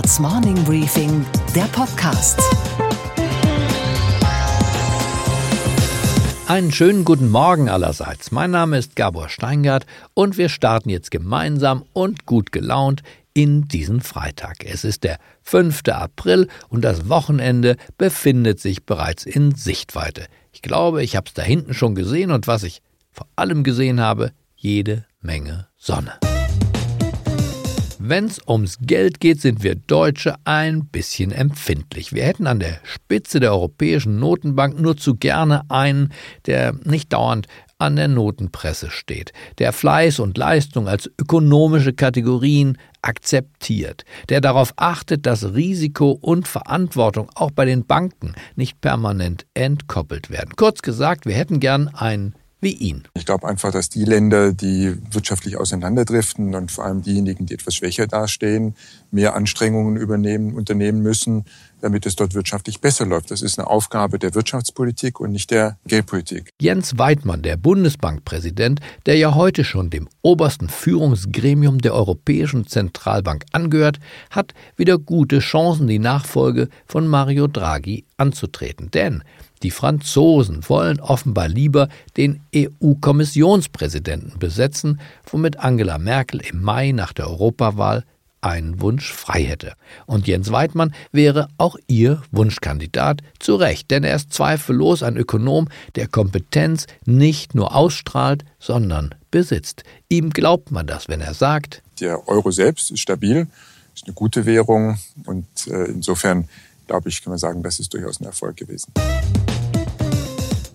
Handelsblatts Morning Briefing, der Podcast. Einen schönen guten Morgen allerseits. Mein Name ist Gabor Steingart und wir starten jetzt gemeinsam und gut gelaunt in diesen Freitag. Es ist der 5. April und das Wochenende befindet sich bereits in Sichtweite. Ich glaube, ich habe es da hinten schon gesehen und was ich vor allem gesehen habe, jede Menge Sonne. Wenn es ums Geld geht, sind wir Deutsche ein bisschen empfindlich. Wir hätten an der Spitze der Europäischen Notenbank nur zu gerne einen, der nicht dauernd an der Notenpresse steht, der Fleiß und Leistung als ökonomische Kategorien akzeptiert, der darauf achtet, dass Risiko und Verantwortung auch bei den Banken nicht permanent entkoppelt werden. Kurz gesagt, wir hätten gern einen wie ihn. Ich glaube einfach, dass die Länder, die wirtschaftlich auseinanderdriften und vor allem diejenigen, die etwas schwächer dastehen, mehr Anstrengungen übernehmen, unternehmen müssen, damit es dort wirtschaftlich besser läuft. Das ist eine Aufgabe der Wirtschaftspolitik und nicht der Geldpolitik. Jens Weidmann, der Bundesbankpräsident, der ja heute schon dem obersten Führungsgremium der Europäischen Zentralbank angehört, hat wieder gute Chancen, die Nachfolge von Mario Draghi anzutreten. Denn die Franzosen wollen offenbar lieber den EU-Kommissionspräsidenten besetzen, womit Angela Merkel im Mai nach der Europawahl einen Wunsch frei hätte. Und Jens Weidmann wäre auch ihr Wunschkandidat zu Recht, denn er ist zweifellos ein Ökonom, der Kompetenz nicht nur ausstrahlt, sondern besitzt. Ihm glaubt man das, wenn er sagt, der Euro selbst ist stabil, ist eine gute Währung und äh, insofern glaube ich, kann man sagen, das ist durchaus ein Erfolg gewesen.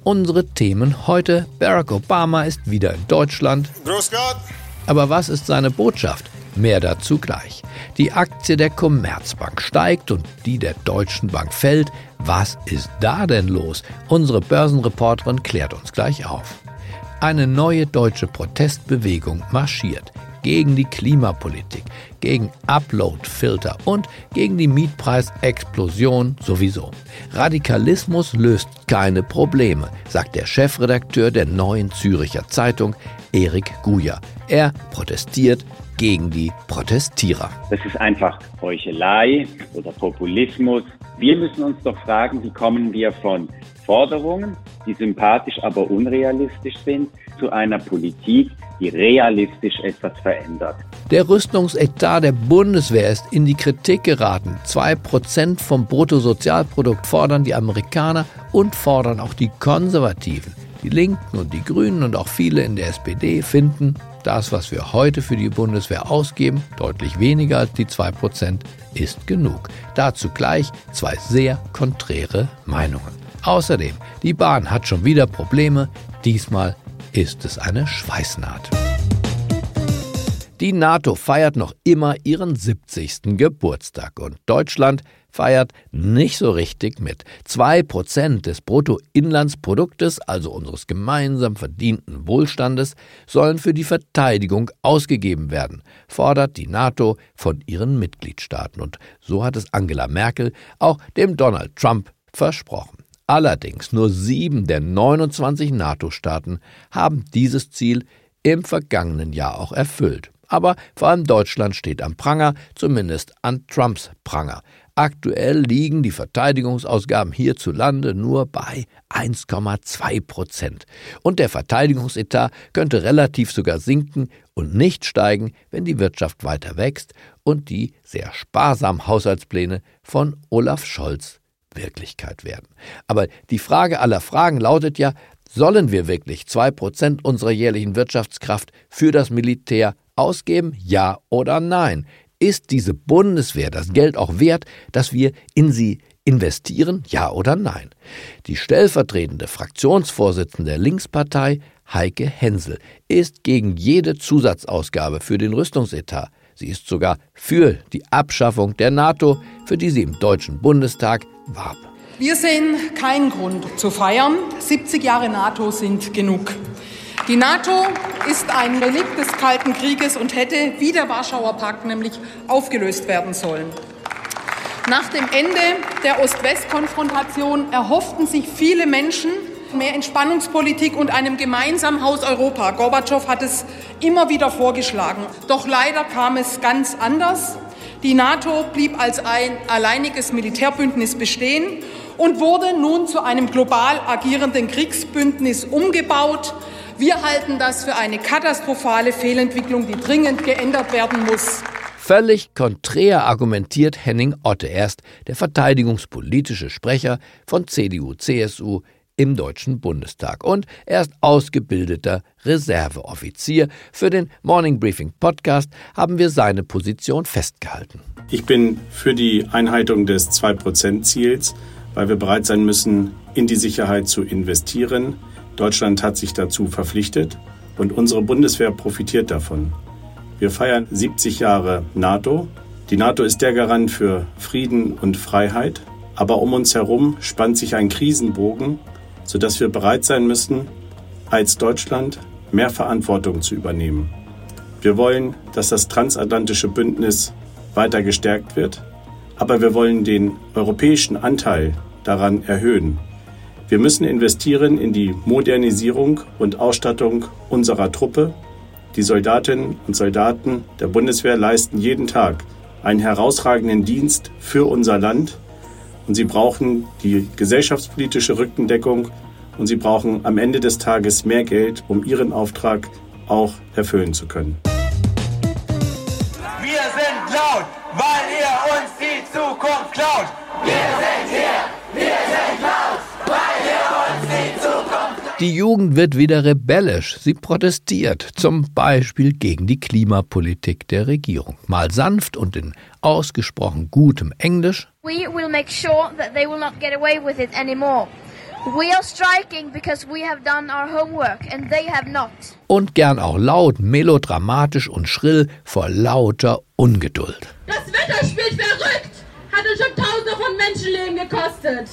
Unsere Themen heute. Barack Obama ist wieder in Deutschland. Grüß Gott. Aber was ist seine Botschaft? Mehr dazu gleich. Die Aktie der Commerzbank steigt und die der Deutschen Bank fällt. Was ist da denn los? Unsere Börsenreporterin klärt uns gleich auf. Eine neue deutsche Protestbewegung marschiert gegen die Klimapolitik, gegen Upload-Filter und gegen die Mietpreisexplosion sowieso. Radikalismus löst keine Probleme, sagt der Chefredakteur der neuen Züricher Zeitung, Erik Guja. Er protestiert gegen die Protestierer. Das ist einfach Heuchelei oder Populismus. Wir müssen uns doch fragen, wie kommen wir von Forderungen, die sympathisch, aber unrealistisch sind, zu einer Politik, die realistisch etwas verändert. Der Rüstungsetat der Bundeswehr ist in die Kritik geraten. Zwei Prozent vom Bruttosozialprodukt fordern die Amerikaner und fordern auch die Konservativen. Die Linken und die Grünen und auch viele in der SPD finden, das, was wir heute für die Bundeswehr ausgeben, deutlich weniger als die 2%, ist genug. Dazu gleich zwei sehr konträre Meinungen. Außerdem, die Bahn hat schon wieder Probleme, diesmal ist es eine Schweißnaht. Die NATO feiert noch immer ihren 70. Geburtstag und Deutschland feiert nicht so richtig mit. Zwei Prozent des Bruttoinlandsproduktes, also unseres gemeinsam verdienten Wohlstandes, sollen für die Verteidigung ausgegeben werden, fordert die NATO von ihren Mitgliedstaaten. Und so hat es Angela Merkel auch dem Donald Trump versprochen. Allerdings nur sieben der 29 NATO-Staaten haben dieses Ziel im vergangenen Jahr auch erfüllt. Aber vor allem Deutschland steht am Pranger, zumindest an Trumps Pranger. Aktuell liegen die Verteidigungsausgaben hierzulande nur bei 1,2 Prozent. Und der Verteidigungsetat könnte relativ sogar sinken und nicht steigen, wenn die Wirtschaft weiter wächst und die sehr sparsamen Haushaltspläne von Olaf Scholz Wirklichkeit werden. Aber die Frage aller Fragen lautet ja, sollen wir wirklich 2% unserer jährlichen Wirtschaftskraft für das Militär ausgeben, ja oder nein? Ist diese Bundeswehr das Geld auch wert, dass wir in sie investieren, ja oder nein? Die stellvertretende Fraktionsvorsitzende der Linkspartei, Heike Hensel, ist gegen jede Zusatzausgabe für den Rüstungsetat. Sie ist sogar für die Abschaffung der NATO, für die sie im Deutschen Bundestag warb. Wir sehen keinen Grund zu feiern. 70 Jahre NATO sind genug. Die NATO ist ein Relikt des Kalten Krieges und hätte, wie der Warschauer Pakt, nämlich aufgelöst werden sollen. Nach dem Ende der Ost-West-Konfrontation erhofften sich viele Menschen mehr Entspannungspolitik und einem gemeinsamen Haus Europa. Gorbatschow hat es immer wieder vorgeschlagen. Doch leider kam es ganz anders. Die NATO blieb als ein alleiniges Militärbündnis bestehen und wurde nun zu einem global agierenden Kriegsbündnis umgebaut. Wir halten das für eine katastrophale Fehlentwicklung, die dringend geändert werden muss. Völlig konträr argumentiert Henning Otte erst, der verteidigungspolitische Sprecher von CDU, CSU im Deutschen Bundestag. Und er ist ausgebildeter Reserveoffizier. Für den Morning Briefing Podcast haben wir seine Position festgehalten. Ich bin für die Einhaltung des 2-Prozent-Ziels, weil wir bereit sein müssen, in die Sicherheit zu investieren. Deutschland hat sich dazu verpflichtet und unsere Bundeswehr profitiert davon. Wir feiern 70 Jahre NATO. Die NATO ist der Garant für Frieden und Freiheit. Aber um uns herum spannt sich ein Krisenbogen, sodass wir bereit sein müssen, als Deutschland mehr Verantwortung zu übernehmen. Wir wollen, dass das transatlantische Bündnis weiter gestärkt wird, aber wir wollen den europäischen Anteil daran erhöhen. Wir müssen investieren in die Modernisierung und Ausstattung unserer Truppe die Soldatinnen und Soldaten der Bundeswehr leisten jeden Tag einen herausragenden Dienst für unser Land und sie brauchen die gesellschaftspolitische Rückendeckung und sie brauchen am Ende des Tages mehr Geld, um ihren Auftrag auch erfüllen zu können. Wir sind laut, weil ihr uns die Zukunft klaut. Wir sind hier, wir sind laut, weil ihr uns die Zukunft klaut. Die Jugend wird wieder rebellisch. Sie protestiert, zum Beispiel gegen die Klimapolitik der Regierung. Mal sanft und in ausgesprochen gutem Englisch. We will make sure that they will not get away with it anymore. We are striking because we have done our homework and they have not. Und gern auch laut, melodramatisch und schrill vor lauter Ungeduld. Das Wetter spielt verrückt, hat uns schon Tausende von Menschenleben gekostet.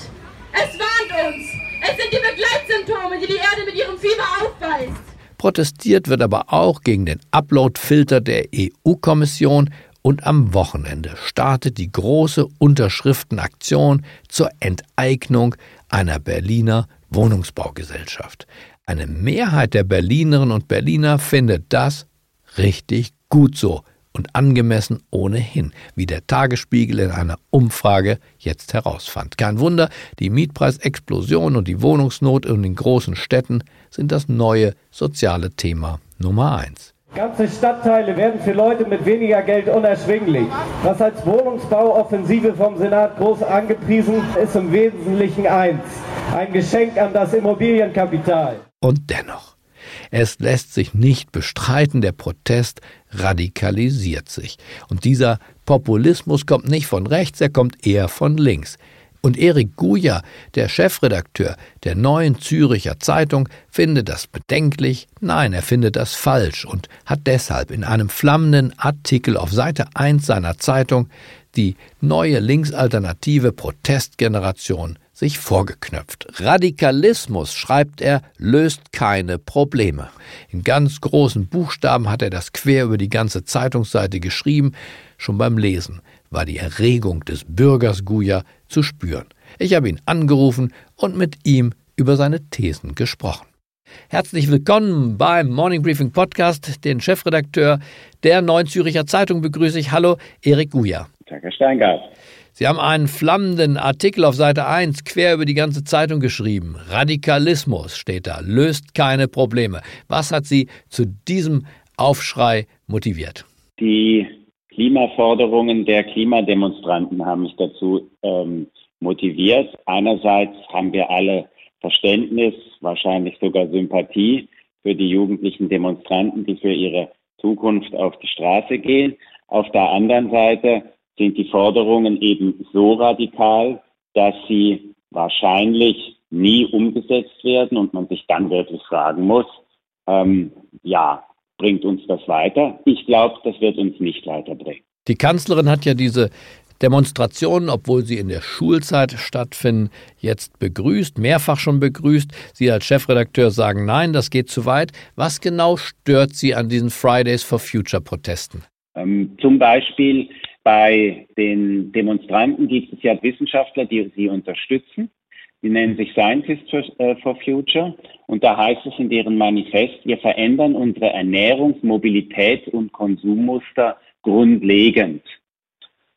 Es warnt uns. Es sind die Begleitsymptome, die die Erde mit ihrem Fieber aufweist. Protestiert wird aber auch gegen den Uploadfilter der EU-Kommission und am Wochenende startet die große Unterschriftenaktion zur Enteignung einer Berliner Wohnungsbaugesellschaft. Eine Mehrheit der Berlinerinnen und Berliner findet das richtig gut so und angemessen ohnehin, wie der Tagesspiegel in einer Umfrage jetzt herausfand. Kein Wunder, die Mietpreisexplosion und die Wohnungsnot in den großen Städten sind das neue soziale Thema Nummer eins. Ganze Stadtteile werden für Leute mit weniger Geld unerschwinglich. Was als Wohnungsbauoffensive vom Senat groß angepriesen ist im Wesentlichen eins. Ein Geschenk an das Immobilienkapital. Und dennoch. Es lässt sich nicht bestreiten, der Protest radikalisiert sich. Und dieser Populismus kommt nicht von rechts, er kommt eher von links. Und Erik Guja, der Chefredakteur der neuen Züricher Zeitung, findet das bedenklich, nein, er findet das falsch und hat deshalb in einem flammenden Artikel auf Seite 1 seiner Zeitung die neue linksalternative Protestgeneration sich vorgeknöpft. Radikalismus, schreibt er, löst keine Probleme. In ganz großen Buchstaben hat er das quer über die ganze Zeitungsseite geschrieben. Schon beim Lesen war die Erregung des Bürgers Guya zu spüren. Ich habe ihn angerufen und mit ihm über seine Thesen gesprochen. Herzlich willkommen beim Morning Briefing Podcast. Den Chefredakteur der Neuen Züricher Zeitung begrüße ich. Hallo, Erik Guja. Herr Steingart. Sie haben einen flammenden Artikel auf Seite 1 quer über die ganze Zeitung geschrieben. Radikalismus steht da, löst keine Probleme. Was hat Sie zu diesem Aufschrei motiviert? Die Klimaforderungen der Klimademonstranten haben mich dazu ähm, motiviert. Einerseits haben wir alle Verständnis, wahrscheinlich sogar Sympathie für die jugendlichen Demonstranten, die für ihre Zukunft auf die Straße gehen. Auf der anderen Seite sind die Forderungen eben so radikal, dass sie wahrscheinlich nie umgesetzt werden und man sich dann wirklich fragen muss, ähm, ja, bringt uns das weiter? Ich glaube, das wird uns nicht weiterbringen. Die Kanzlerin hat ja diese Demonstrationen, obwohl sie in der Schulzeit stattfinden, jetzt begrüßt, mehrfach schon begrüßt. Sie als Chefredakteur sagen, nein, das geht zu weit. Was genau stört Sie an diesen Fridays for Future Protesten? Ähm, zum Beispiel bei den Demonstranten gibt es ja Wissenschaftler, die sie unterstützen. Die nennen sich Scientists for, äh, for Future. Und da heißt es in deren Manifest, wir verändern unsere Ernährungs-, Mobilitäts- und Konsummuster grundlegend.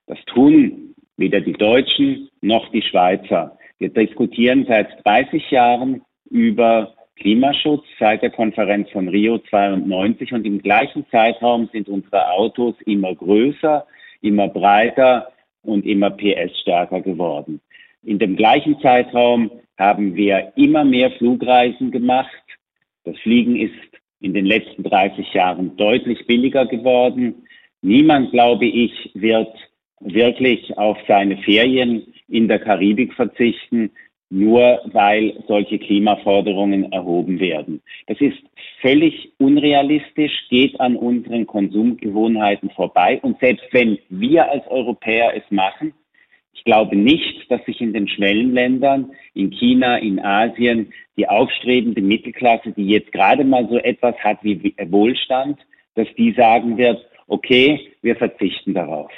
Das tun weder die Deutschen noch die Schweizer. Wir diskutieren seit 30 Jahren über Klimaschutz seit der Konferenz von Rio 92 und im gleichen Zeitraum sind unsere Autos immer größer, immer breiter und immer PS stärker geworden. In dem gleichen Zeitraum haben wir immer mehr Flugreisen gemacht. Das Fliegen ist in den letzten 30 Jahren deutlich billiger geworden. Niemand, glaube ich, wird wirklich auf seine Ferien in der Karibik verzichten, nur weil solche Klimaforderungen erhoben werden. Das ist völlig unrealistisch, geht an unseren Konsumgewohnheiten vorbei. Und selbst wenn wir als Europäer es machen, ich glaube nicht, dass sich in den Schwellenländern, in China, in Asien, die aufstrebende Mittelklasse, die jetzt gerade mal so etwas hat wie Wohlstand, dass die sagen wird, okay, wir verzichten darauf.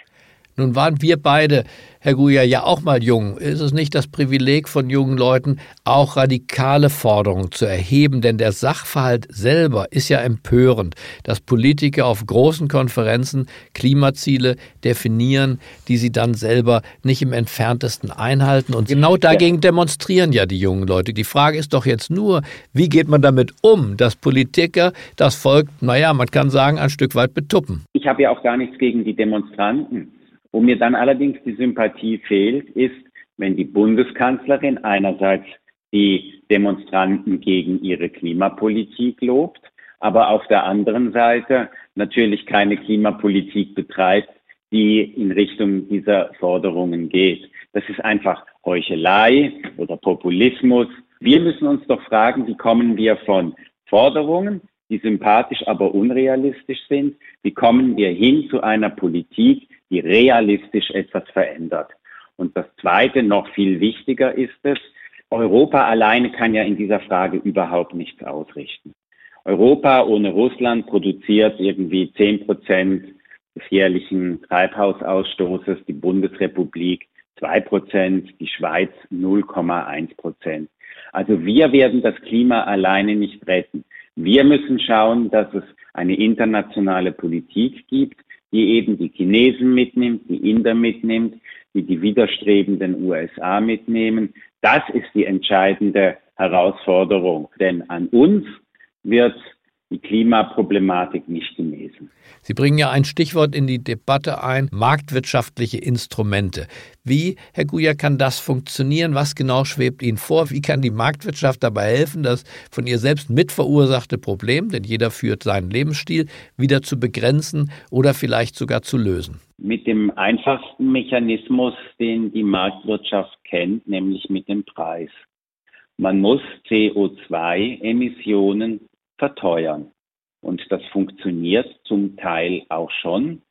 Nun waren wir beide, Herr Guja, ja auch mal jung. Ist es nicht das Privileg von jungen Leuten, auch radikale Forderungen zu erheben? Denn der Sachverhalt selber ist ja empörend, dass Politiker auf großen Konferenzen Klimaziele definieren, die sie dann selber nicht im entferntesten einhalten. Und genau dagegen demonstrieren ja die jungen Leute. Die Frage ist doch jetzt nur, wie geht man damit um, dass Politiker das Volk, naja, man kann sagen, ein Stück weit betuppen? Ich habe ja auch gar nichts gegen die Demonstranten. Wo mir dann allerdings die Sympathie fehlt, ist, wenn die Bundeskanzlerin einerseits die Demonstranten gegen ihre Klimapolitik lobt, aber auf der anderen Seite natürlich keine Klimapolitik betreibt, die in Richtung dieser Forderungen geht. Das ist einfach Heuchelei oder Populismus. Wir müssen uns doch fragen, wie kommen wir von Forderungen, die sympathisch, aber unrealistisch sind, wie kommen wir hin zu einer Politik, die realistisch etwas verändert. Und das Zweite, noch viel wichtiger ist es, Europa alleine kann ja in dieser Frage überhaupt nichts ausrichten. Europa ohne Russland produziert irgendwie zehn Prozent des jährlichen Treibhausausstoßes, die Bundesrepublik zwei Prozent, die Schweiz 0,1 Prozent. Also wir werden das Klima alleine nicht retten. Wir müssen schauen, dass es eine internationale Politik gibt, die eben die Chinesen mitnimmt, die Inder mitnimmt, die die widerstrebenden USA mitnehmen. Das ist die entscheidende Herausforderung, denn an uns wird die Klimaproblematik nicht genesen. Sie bringen ja ein Stichwort in die Debatte ein, marktwirtschaftliche Instrumente. Wie, Herr Guja, kann das funktionieren? Was genau schwebt Ihnen vor? Wie kann die Marktwirtschaft dabei helfen, das von ihr selbst mitverursachte Problem, denn jeder führt seinen Lebensstil, wieder zu begrenzen oder vielleicht sogar zu lösen? Mit dem einfachsten Mechanismus, den die Marktwirtschaft kennt, nämlich mit dem Preis. Man muss CO2-Emissionen verteuern. Und das funktioniert zum Teil auch schon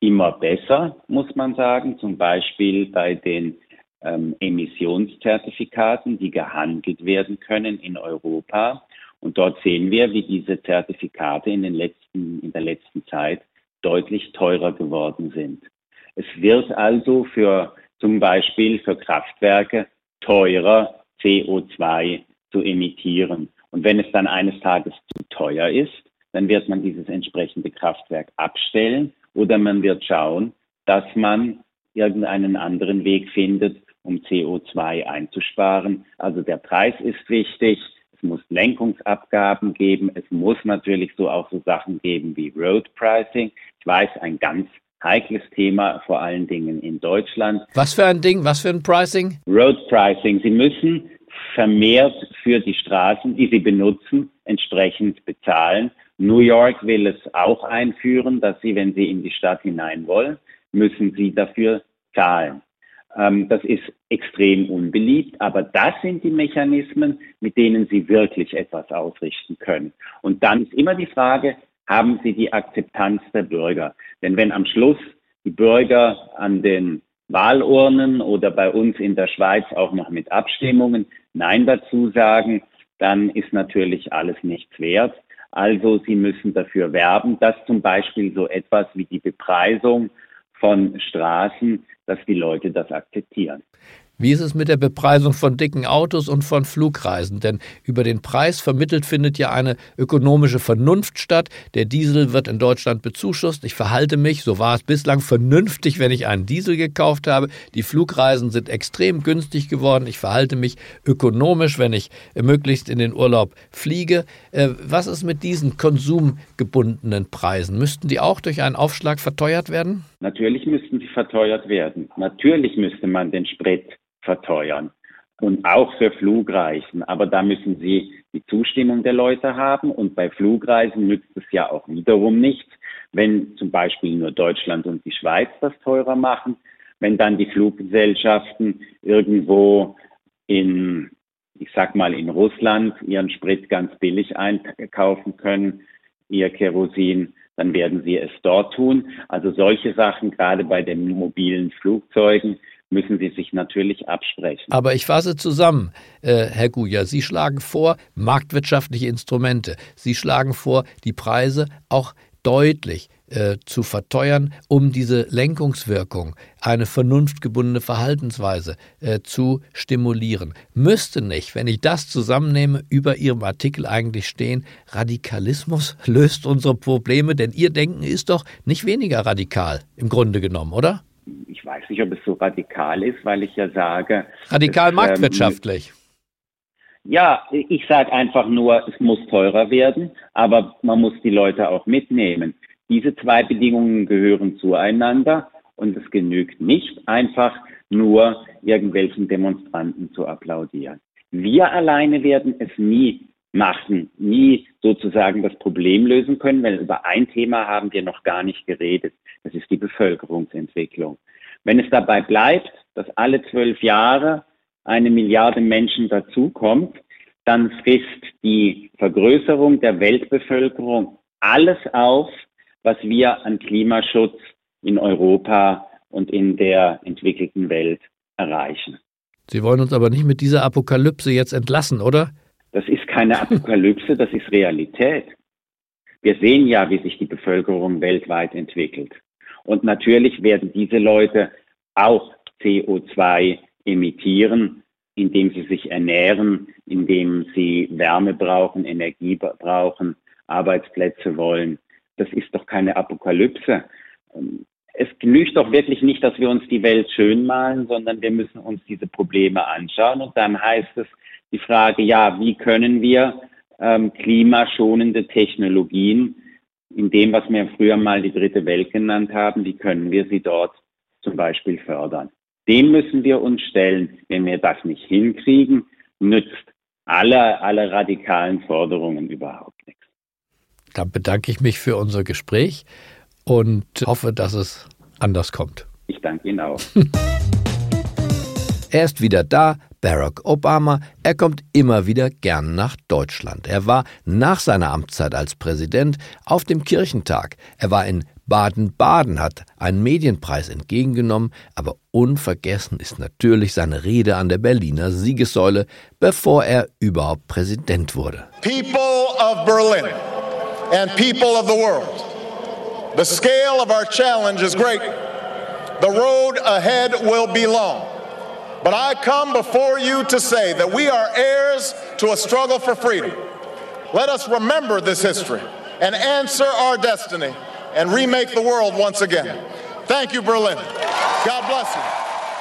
immer besser, muss man sagen, zum Beispiel bei den ähm, Emissionszertifikaten, die gehandelt werden können in Europa. Und dort sehen wir, wie diese Zertifikate in, den letzten, in der letzten Zeit deutlich teurer geworden sind. Es wird also für zum Beispiel für Kraftwerke teurer, CO2 zu emittieren. Und wenn es dann eines Tages zu teuer ist, dann wird man dieses entsprechende Kraftwerk abstellen oder man wird schauen, dass man irgendeinen anderen Weg findet, um CO2 einzusparen. Also der Preis ist wichtig. Es muss Lenkungsabgaben geben. Es muss natürlich so auch so Sachen geben wie Road Pricing. Ich weiß, ein ganz heikles Thema, vor allen Dingen in Deutschland. Was für ein Ding? Was für ein Pricing? Road Pricing. Sie müssen vermehrt für die Straßen, die sie benutzen, entsprechend bezahlen. New York will es auch einführen, dass sie, wenn sie in die Stadt hinein wollen, müssen sie dafür zahlen. Ähm, das ist extrem unbeliebt, aber das sind die Mechanismen, mit denen sie wirklich etwas ausrichten können. Und dann ist immer die Frage, haben sie die Akzeptanz der Bürger? Denn wenn am Schluss die Bürger an den Wahlurnen oder bei uns in der Schweiz auch noch mit Abstimmungen Nein dazu sagen, dann ist natürlich alles nichts wert. Also Sie müssen dafür werben, dass zum Beispiel so etwas wie die Bepreisung von Straßen, dass die Leute das akzeptieren. Wie ist es mit der Bepreisung von dicken Autos und von Flugreisen? Denn über den Preis vermittelt findet ja eine ökonomische Vernunft statt. Der Diesel wird in Deutschland bezuschusst. Ich verhalte mich, so war es bislang, vernünftig, wenn ich einen Diesel gekauft habe. Die Flugreisen sind extrem günstig geworden. Ich verhalte mich ökonomisch, wenn ich möglichst in den Urlaub fliege. Äh, was ist mit diesen konsumgebundenen Preisen? Müssten die auch durch einen Aufschlag verteuert werden? Natürlich müssten sie verteuert werden. Natürlich müsste man den Sprit verteuern. Und auch für Flugreisen. Aber da müssen Sie die Zustimmung der Leute haben. Und bei Flugreisen nützt es ja auch wiederum nichts, wenn zum Beispiel nur Deutschland und die Schweiz das teurer machen. Wenn dann die Fluggesellschaften irgendwo in, ich sag mal, in Russland ihren Sprit ganz billig einkaufen können, ihr Kerosin, dann werden sie es dort tun. Also solche Sachen, gerade bei den mobilen Flugzeugen, müssen sie sich natürlich absprechen. Aber ich fasse zusammen, äh, Herr Guja, Sie schlagen vor marktwirtschaftliche Instrumente. Sie schlagen vor, die Preise auch deutlich äh, zu verteuern, um diese Lenkungswirkung, eine vernunftgebundene Verhaltensweise äh, zu stimulieren. Müsste nicht, wenn ich das zusammennehme, über Ihrem Artikel eigentlich stehen, Radikalismus löst unsere Probleme, denn Ihr Denken ist doch nicht weniger radikal im Grunde genommen, oder? Ich weiß nicht, ob es so radikal ist, weil ich ja sage. Radikal es, ähm, marktwirtschaftlich. Ähm, ja, ich sage einfach nur, es muss teurer werden, aber man muss die Leute auch mitnehmen. Diese zwei Bedingungen gehören zueinander und es genügt nicht einfach nur irgendwelchen Demonstranten zu applaudieren. Wir alleine werden es nie machen, nie sozusagen das Problem lösen können, weil über ein Thema haben wir noch gar nicht geredet. Das ist die Bevölkerungsentwicklung. Wenn es dabei bleibt, dass alle zwölf Jahre eine Milliarde Menschen dazukommt, dann frisst die Vergrößerung der Weltbevölkerung alles auf, was wir an Klimaschutz in Europa und in der entwickelten Welt erreichen. Sie wollen uns aber nicht mit dieser Apokalypse jetzt entlassen, oder? Das ist keine Apokalypse, das ist Realität. Wir sehen ja, wie sich die Bevölkerung weltweit entwickelt. Und natürlich werden diese Leute auch CO2 emittieren, indem sie sich ernähren, indem sie Wärme brauchen, Energie brauchen, Arbeitsplätze wollen. Das ist doch keine Apokalypse. Es genügt doch wirklich nicht, dass wir uns die Welt schön malen, sondern wir müssen uns diese Probleme anschauen. Und dann heißt es die Frage, ja, wie können wir ähm, klimaschonende Technologien in dem, was wir früher mal die dritte Welt genannt haben, wie können wir sie dort zum Beispiel fördern. Dem müssen wir uns stellen. Wenn wir das nicht hinkriegen, nützt alle, alle radikalen Forderungen überhaupt nichts. Dann bedanke ich mich für unser Gespräch und hoffe, dass es anders kommt. Ich danke Ihnen auch. er ist wieder da, Barack Obama, er kommt immer wieder gern nach Deutschland. Er war nach seiner Amtszeit als Präsident auf dem Kirchentag. Er war in Baden-Baden, hat einen Medienpreis entgegengenommen, aber unvergessen ist natürlich seine Rede an der Berliner Siegessäule, bevor er überhaupt Präsident wurde. People of Berlin and people of the world. The scale of our challenge is great. The road ahead will be long. But I come before you to say that we are heirs to a struggle for freedom. Let us remember this history and answer our destiny and remake the world once again. Thank you, Berlin. God bless you.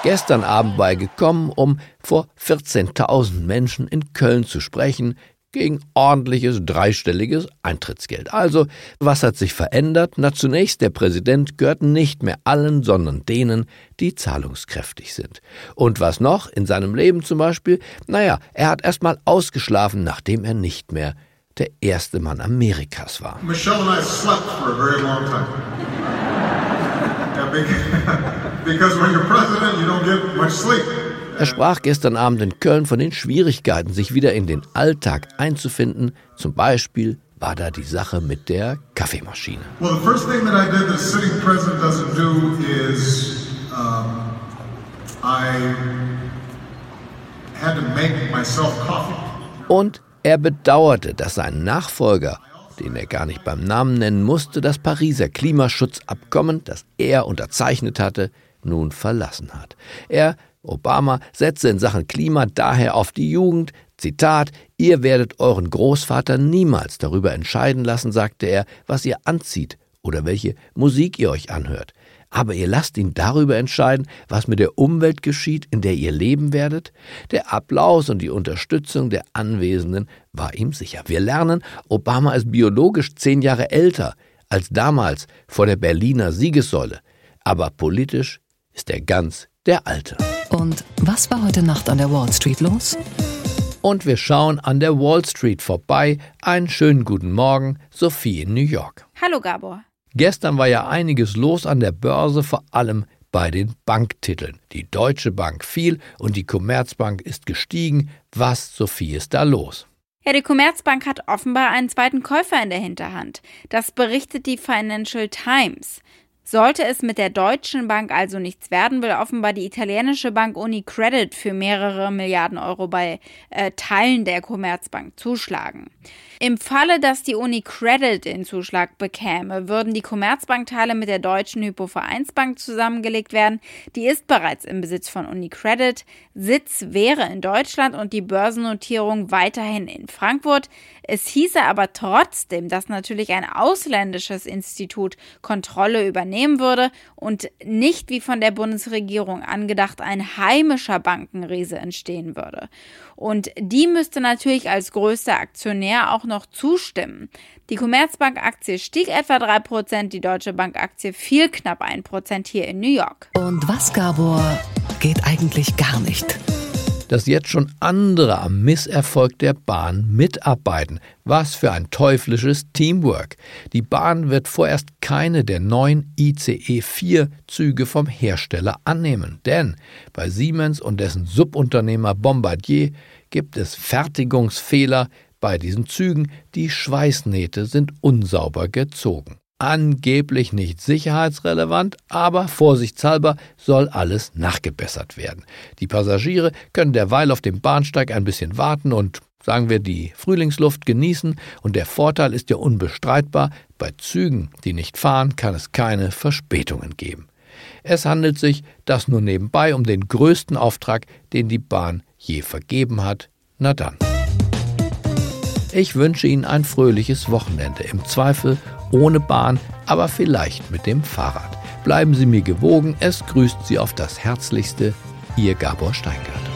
Gestern Abend beigekommen, um vor 14.000 Menschen in Köln zu sprechen, gegen ordentliches dreistelliges Eintrittsgeld. Also, was hat sich verändert? Na, zunächst, der Präsident gehört nicht mehr allen, sondern denen, die zahlungskräftig sind. Und was noch? In seinem Leben zum Beispiel? Naja, er hat erst mal ausgeschlafen, nachdem er nicht mehr der erste Mann Amerikas war. Michelle and I slept for a very long time. because when you're president, you don't get much sleep. Er sprach gestern Abend in Köln von den Schwierigkeiten, sich wieder in den Alltag einzufinden. Zum Beispiel war da die Sache mit der Kaffeemaschine. Well, the first thing that I did that sitting president doesn't do is um, I had to make myself coffee. Und er bedauerte, dass sein Nachfolger, den er gar nicht beim Namen nennen musste, das Pariser Klimaschutzabkommen, das er unterzeichnet hatte, nun verlassen hat. Er Obama setze in Sachen Klima daher auf die Jugend. Zitat, ihr werdet euren Großvater niemals darüber entscheiden lassen, sagte er, was ihr anzieht oder welche Musik ihr euch anhört. Aber ihr lasst ihn darüber entscheiden, was mit der Umwelt geschieht, in der ihr leben werdet? Der Applaus und die Unterstützung der Anwesenden war ihm sicher. Wir lernen, Obama ist biologisch zehn Jahre älter als damals vor der Berliner Siegessäule. Aber politisch ist er ganz der Alte. Und was war heute Nacht an der Wall Street los? Und wir schauen an der Wall Street vorbei. Einen schönen guten Morgen, Sophie in New York. Hallo Gabor. Gestern war ja einiges los an der Börse, vor allem bei den Banktiteln. Die Deutsche Bank fiel und die Commerzbank ist gestiegen. Was, Sophie, ist da los? Ja, die Commerzbank hat offenbar einen zweiten Käufer in der Hinterhand. Das berichtet die Financial Times. Sollte es mit der Deutschen Bank also nichts werden, will offenbar die italienische Bank UniCredit für mehrere Milliarden Euro bei äh, Teilen der Commerzbank zuschlagen. Im Falle, dass die UniCredit den Zuschlag bekäme, würden die Commerzbankteile mit der deutschen Hypovereinsbank zusammengelegt werden. Die ist bereits im Besitz von UniCredit. Sitz wäre in Deutschland und die Börsennotierung weiterhin in Frankfurt. Es hieße aber trotzdem, dass natürlich ein ausländisches Institut Kontrolle übernehmen würde und nicht wie von der Bundesregierung angedacht ein heimischer Bankenriese entstehen würde. Und die müsste natürlich als größter Aktionär auch noch zustimmen. Die Commerzbank-Aktie stieg etwa 3%, die Deutsche Bank-Aktie fiel knapp 1% hier in New York. Und was, Gabor, geht eigentlich gar nicht? dass jetzt schon andere am Misserfolg der Bahn mitarbeiten. Was für ein teuflisches Teamwork. Die Bahn wird vorerst keine der neuen ICE 4 Züge vom Hersteller annehmen, denn bei Siemens und dessen Subunternehmer Bombardier gibt es Fertigungsfehler bei diesen Zügen, die Schweißnähte sind unsauber gezogen angeblich nicht sicherheitsrelevant, aber vorsichtshalber soll alles nachgebessert werden. Die Passagiere können derweil auf dem Bahnsteig ein bisschen warten und sagen wir die Frühlingsluft genießen und der Vorteil ist ja unbestreitbar, bei Zügen, die nicht fahren, kann es keine Verspätungen geben. Es handelt sich, das nur nebenbei, um den größten Auftrag, den die Bahn je vergeben hat. Na dann. Ich wünsche Ihnen ein fröhliches Wochenende, im Zweifel ohne Bahn, aber vielleicht mit dem Fahrrad. Bleiben Sie mir gewogen, es grüßt Sie auf das Herzlichste, Ihr Gabor Steingart.